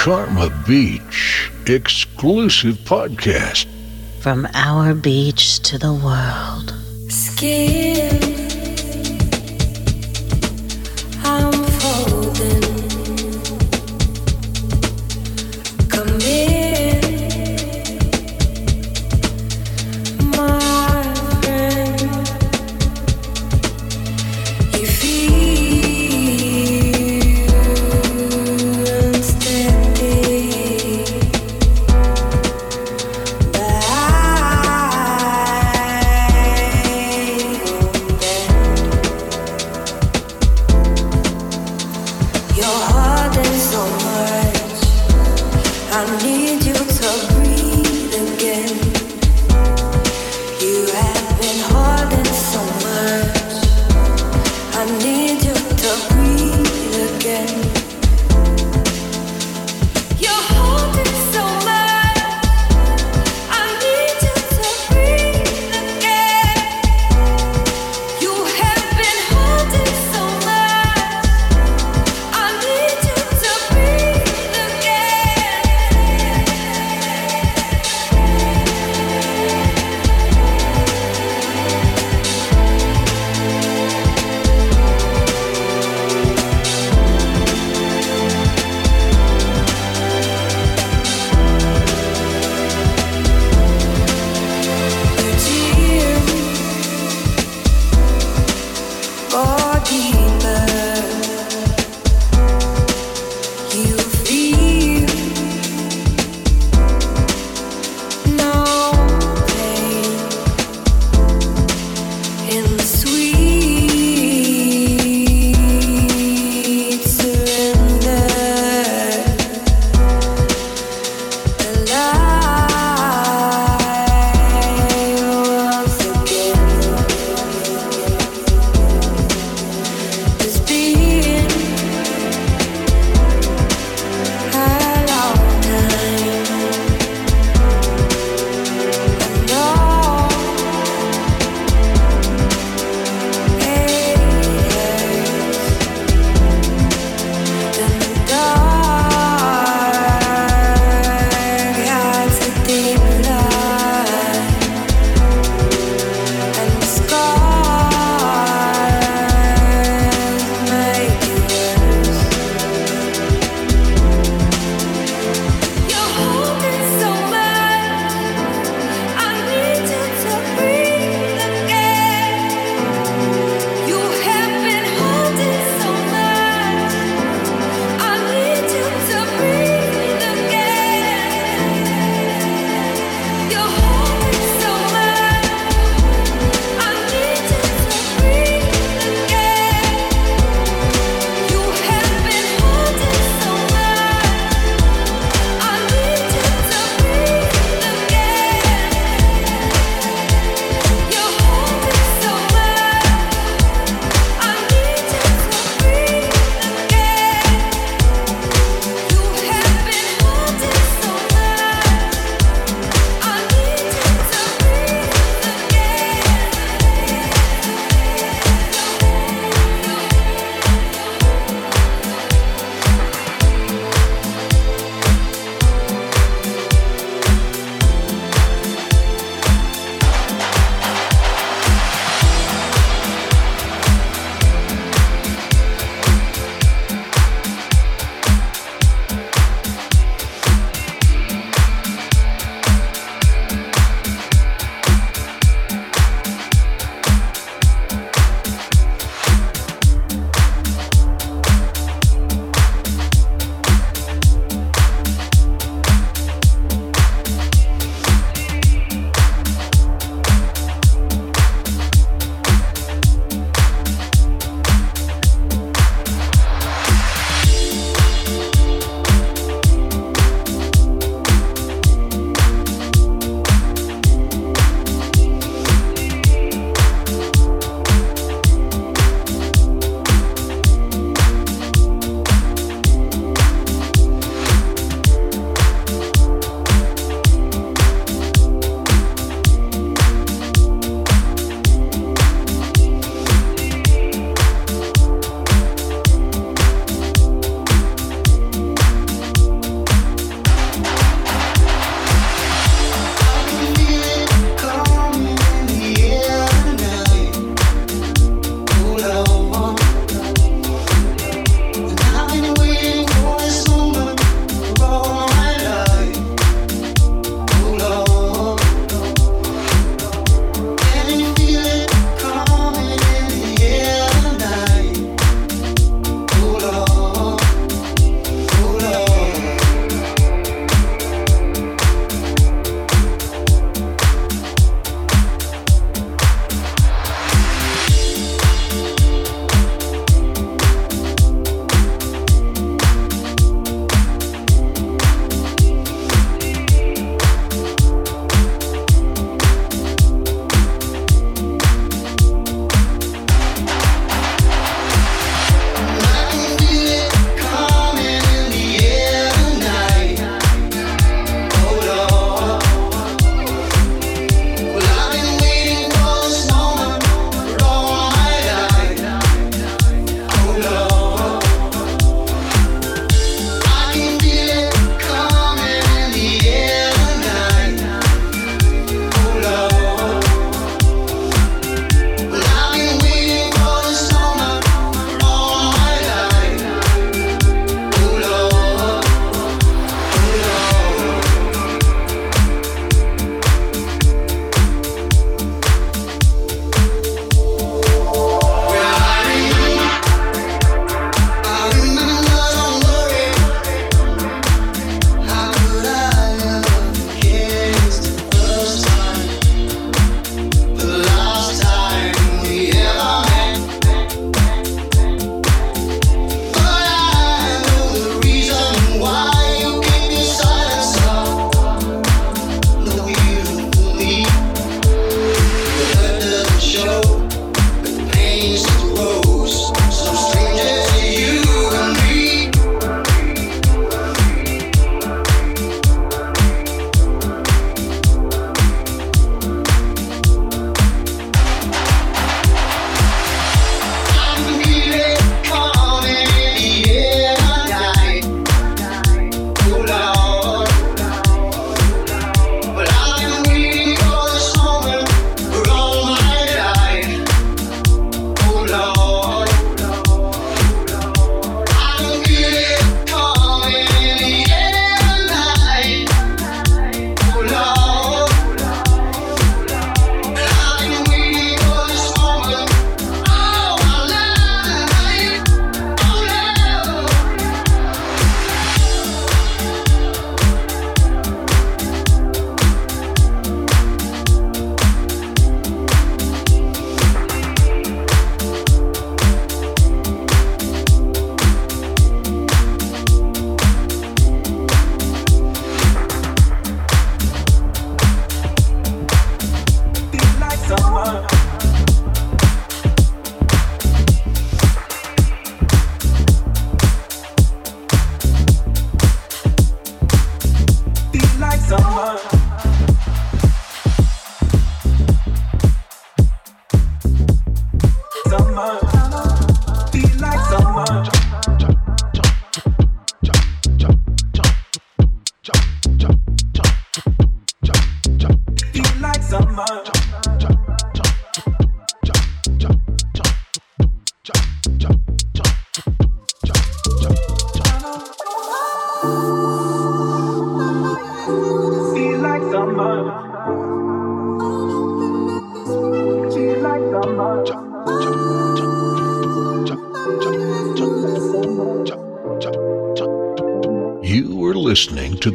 Karma Beach exclusive podcast. From our beach to the world. Skin.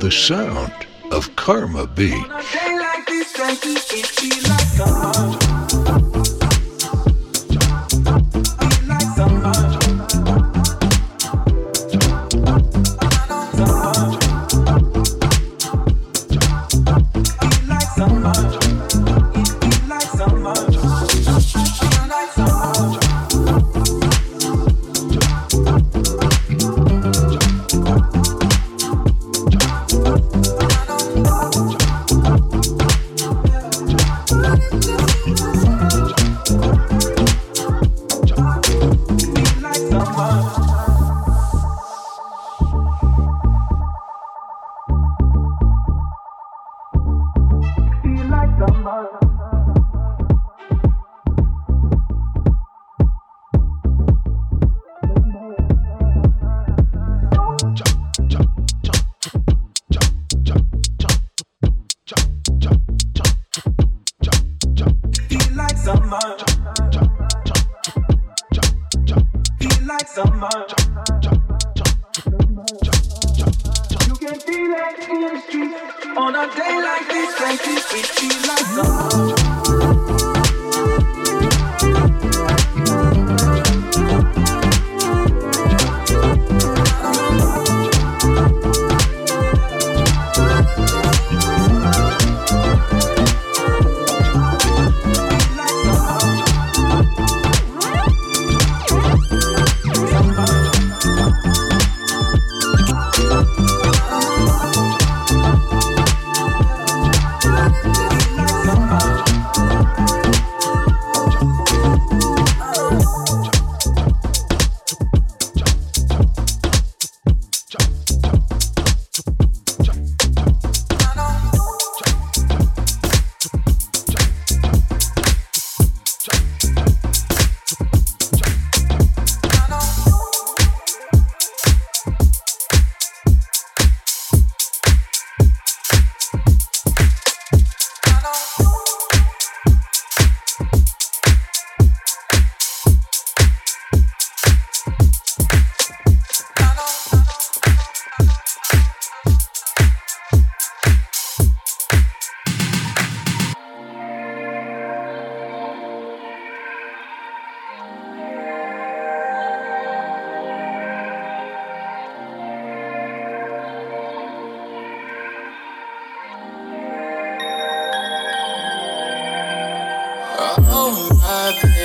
the sound of Karma Beach.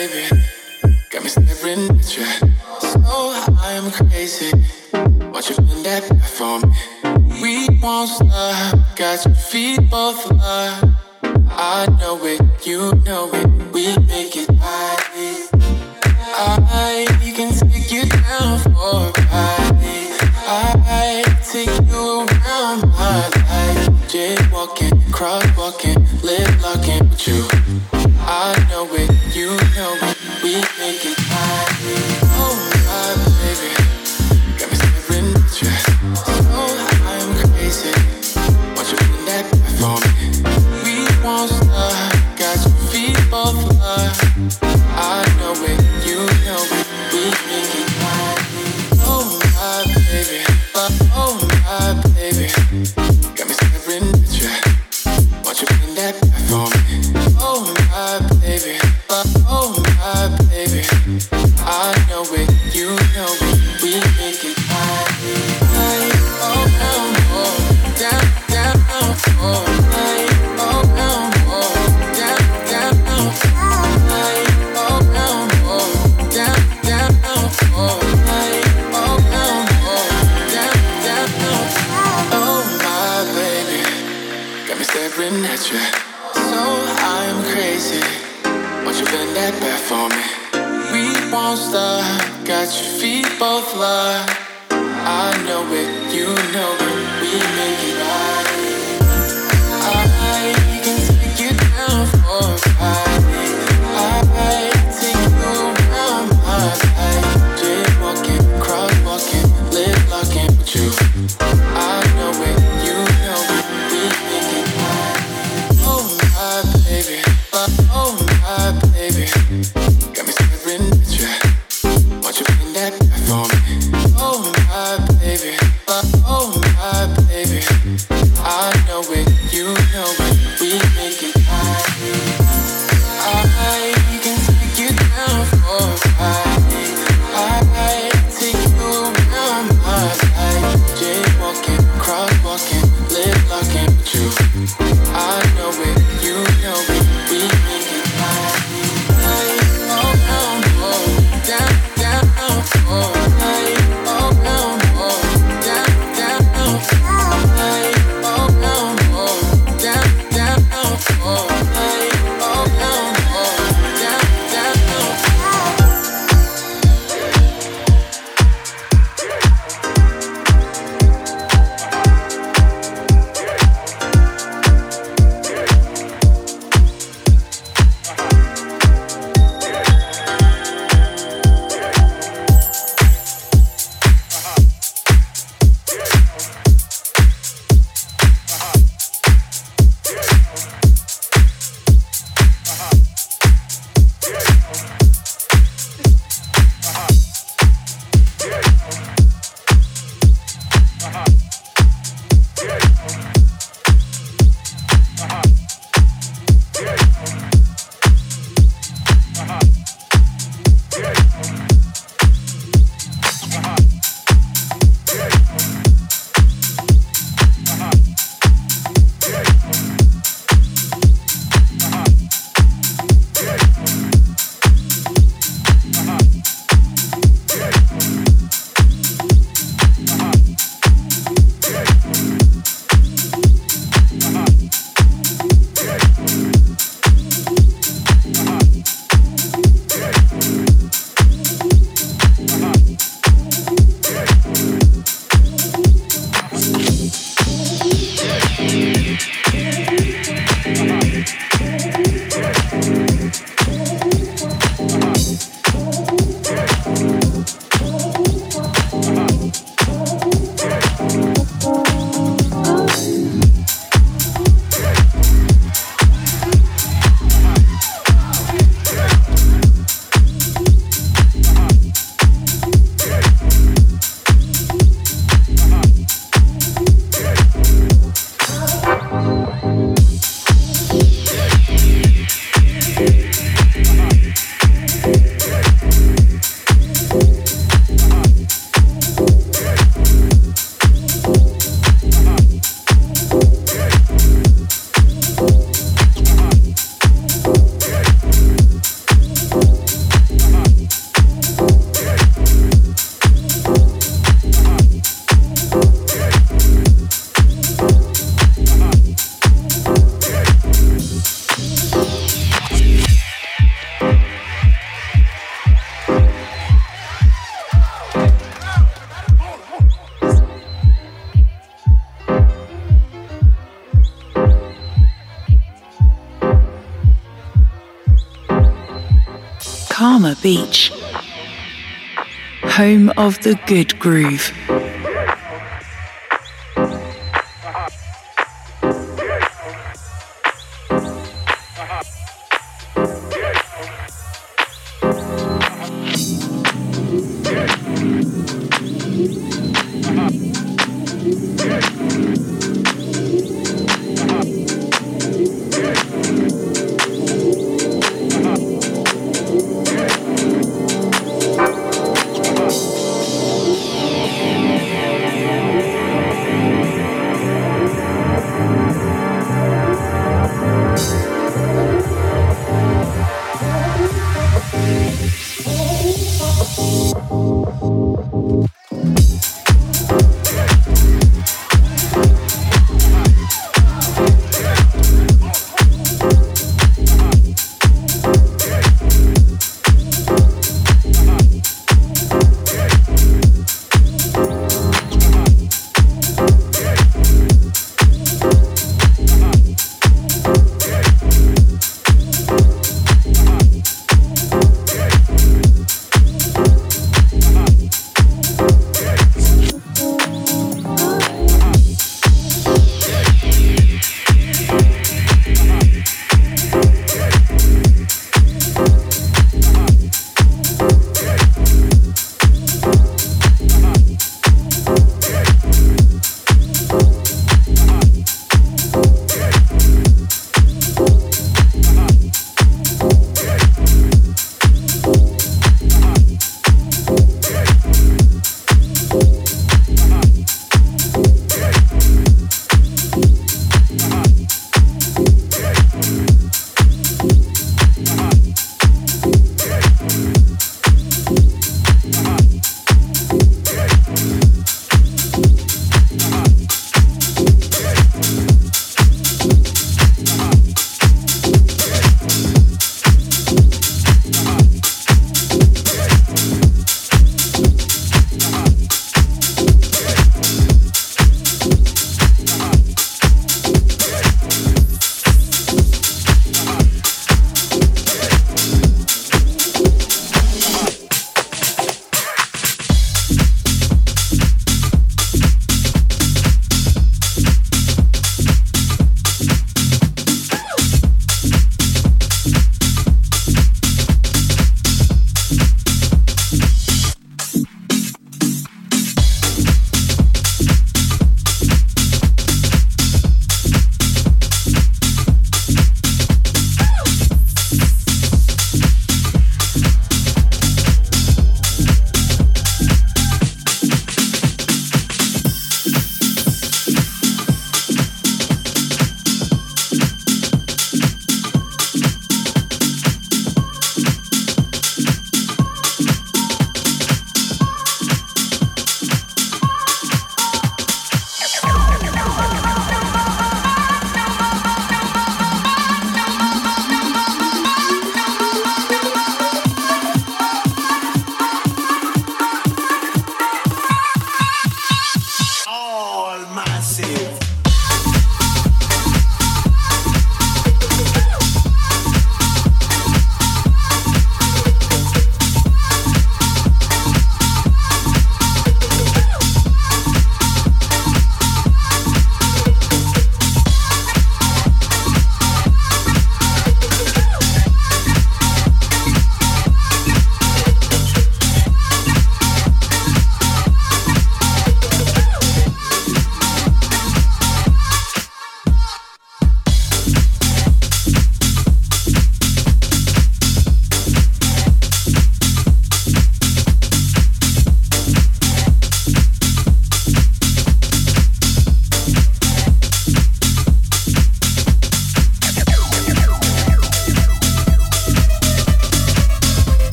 Got me staring at you. So I am crazy. Watch you bend that for me. We won't stop. Got your feet both locked. I know it, you know it. We make it high. Beach, home of the good groove.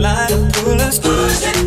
like a bullet. Push it.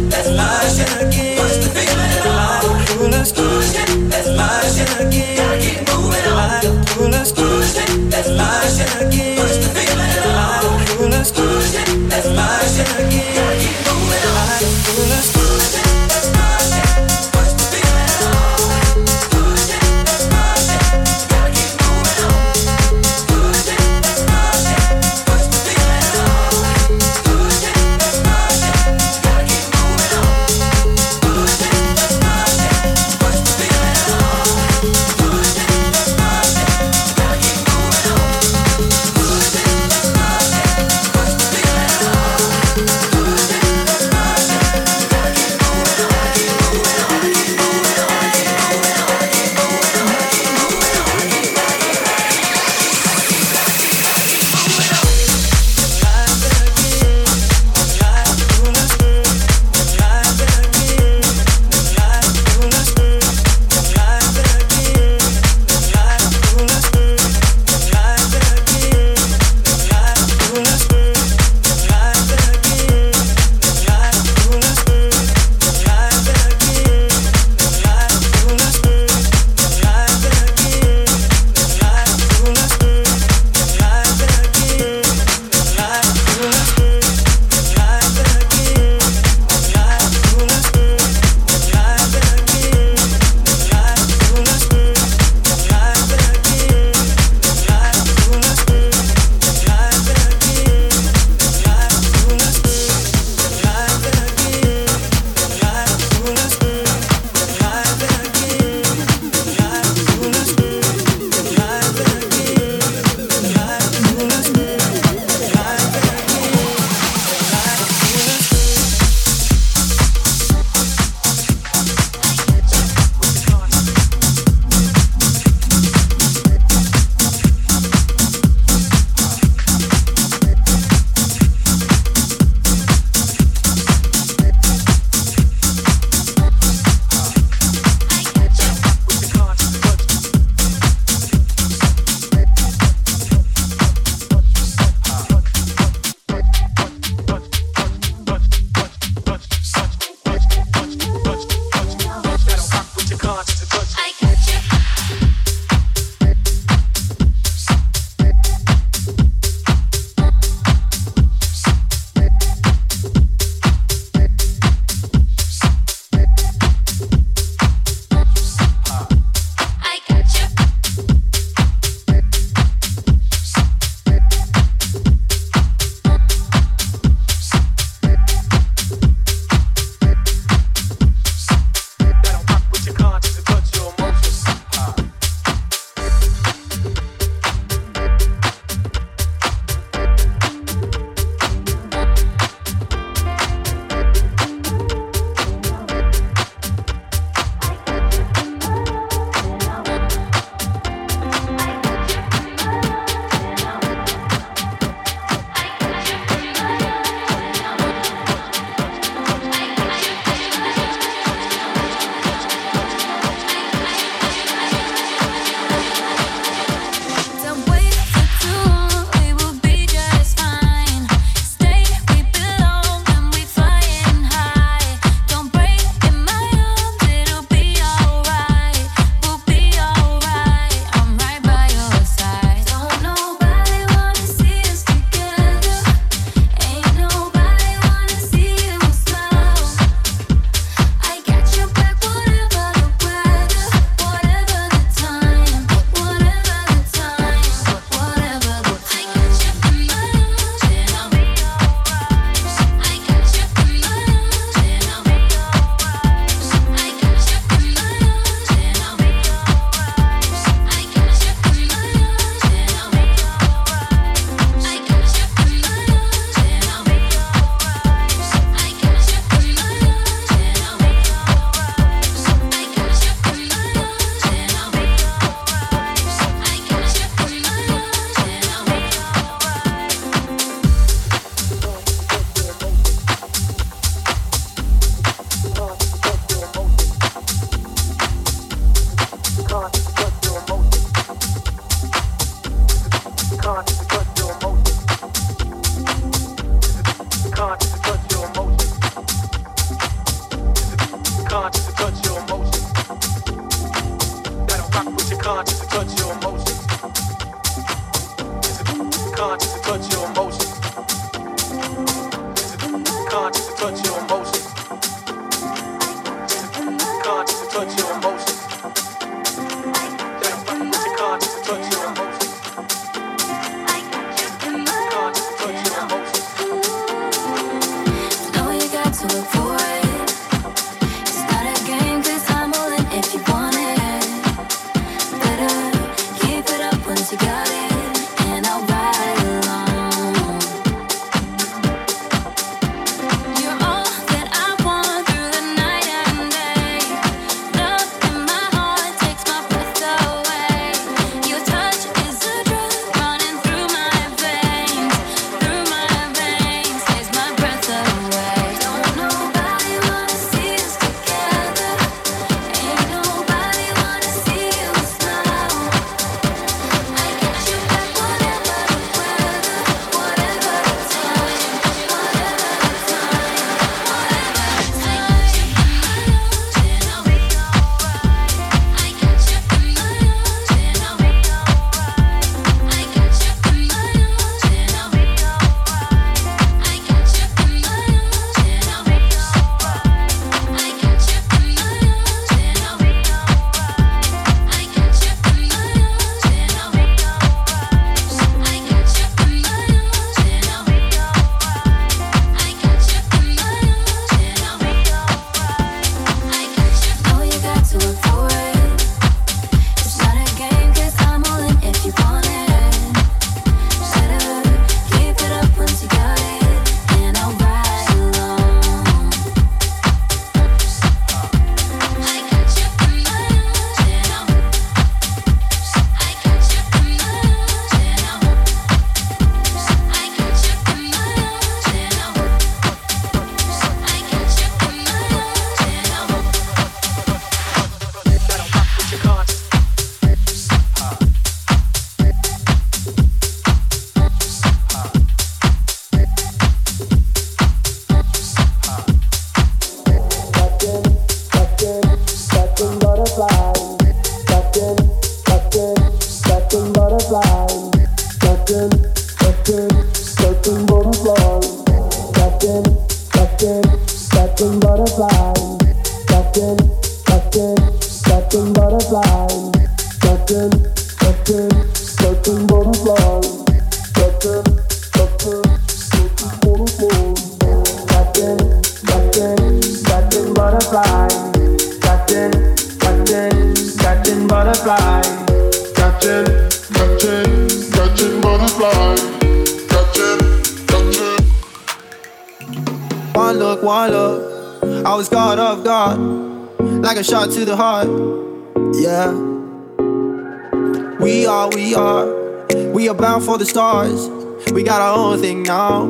For the stars. We got our own thing now.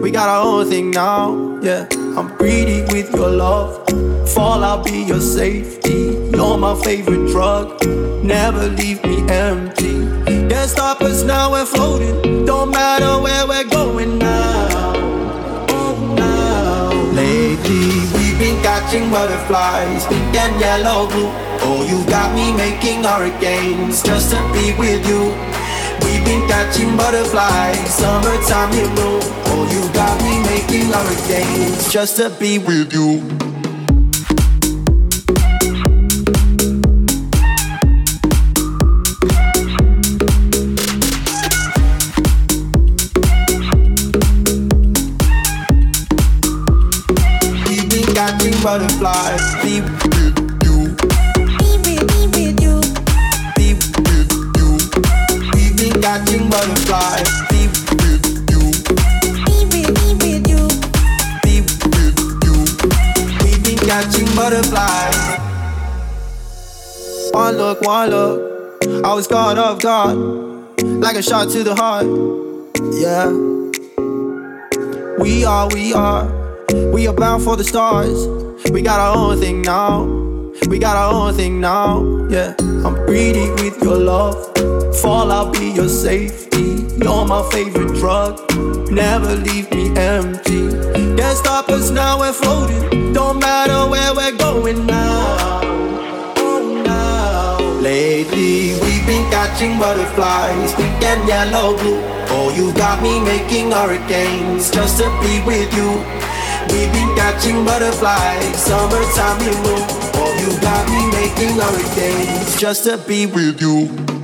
We got our own thing now. Yeah, I'm greedy with your love. Fall, I'll be your safety. You're my favorite drug. Never leave me empty. Can't stop us now, we're floating. Don't matter where we're going now. Catching butterflies, pink and yellow, blue. Oh, you got me making hurricanes just to be with you. We've been catching butterflies, summertime, you know. Oh, you got me making hurricanes just to be with you. Catching butterflies. Be catching butterflies. Be with you. Be with you. Be with you. We've been catching butterflies. One look, one look. I was caught off guard, like a shot to the heart. Yeah. We are, we are, we are bound for the stars. We got our own thing now. We got our own thing now. Yeah. I'm greedy with your love fall, I'll be your safety. You're my favorite drug, never leave me empty. Can't stop us now, we're floating. Don't matter where we're going now. Oh, now. Lately, we've been catching butterflies, pink and yellow, blue. Oh, you got me making hurricanes just to be with you. We've been catching butterflies, summertime, you know. Oh, you got me fighting hurricanes just to be with you.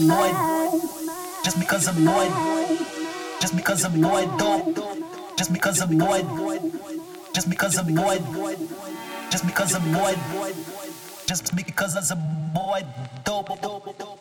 Annoyed. Just because I'm annoyed. Just because I'm annoyed, though. Just because I'm annoyed. Just because I'm annoyed. Just because I'm annoyed. Just because I'm annoyed, dope. I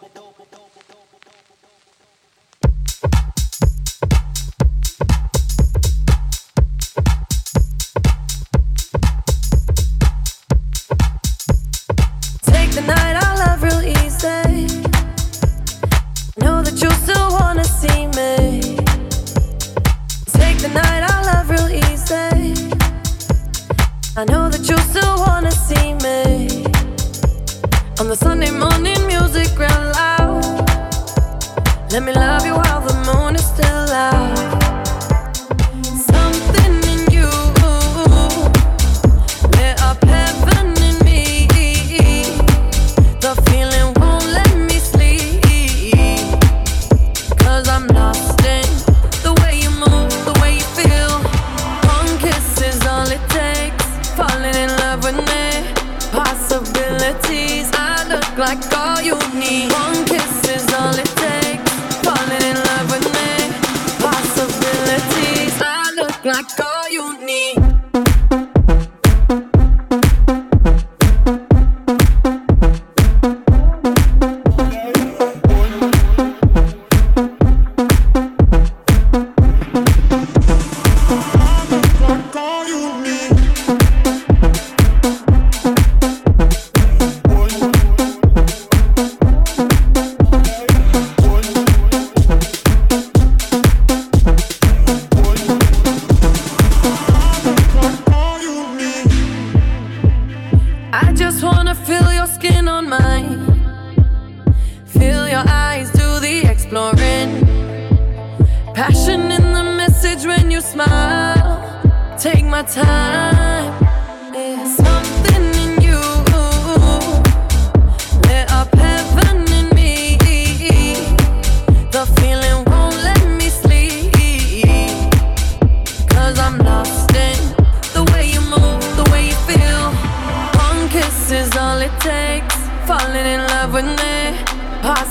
on mine. Feel your eyes do the exploring. Passion in the message when you smile. Take my time.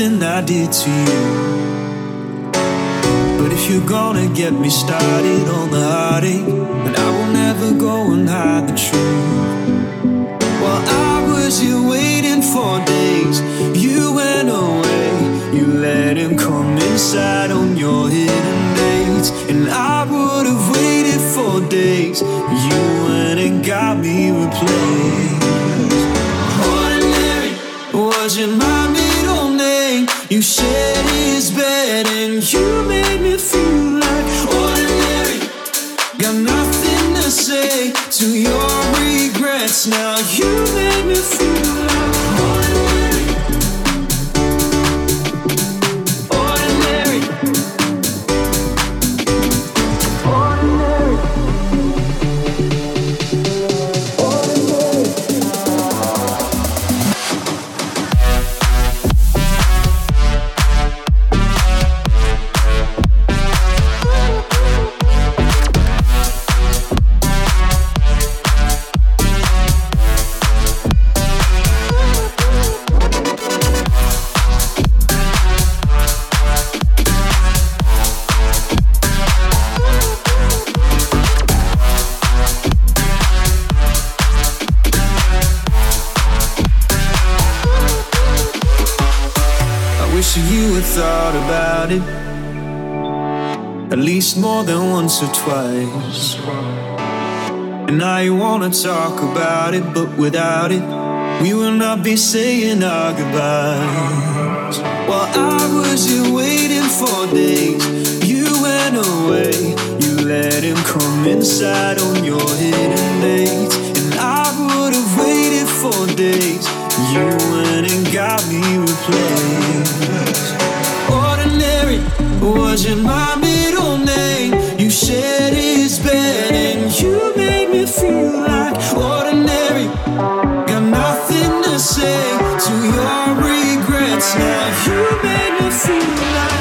I did to you. But if you're gonna get me started on the heartache, then I will never go and hide. more than once or twice. And now you wanna talk about it, but without it, we will not be saying our goodbyes. While I was here waiting for days, you went away. You let him come inside on your hidden dates. And I would have waited for days, you went and got me replaced. Ordinary wasn't my. ordinary. Got nothing to say to your regrets now. You made me the light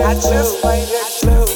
Karma Beach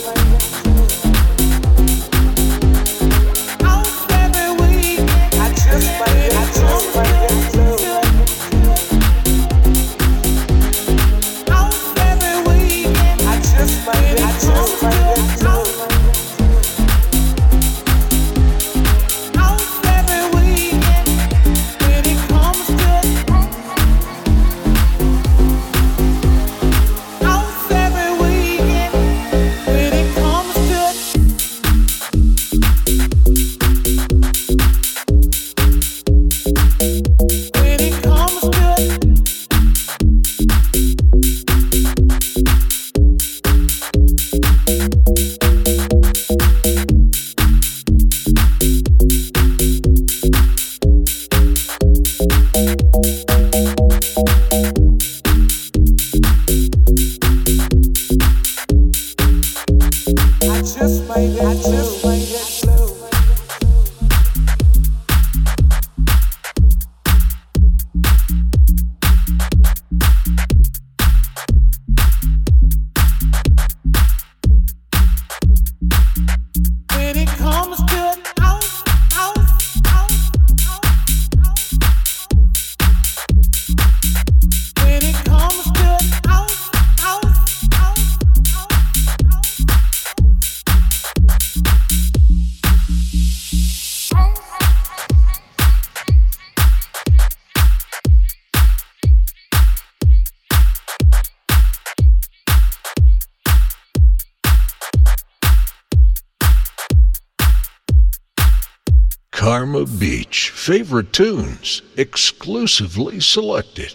favorite tunes exclusively selected.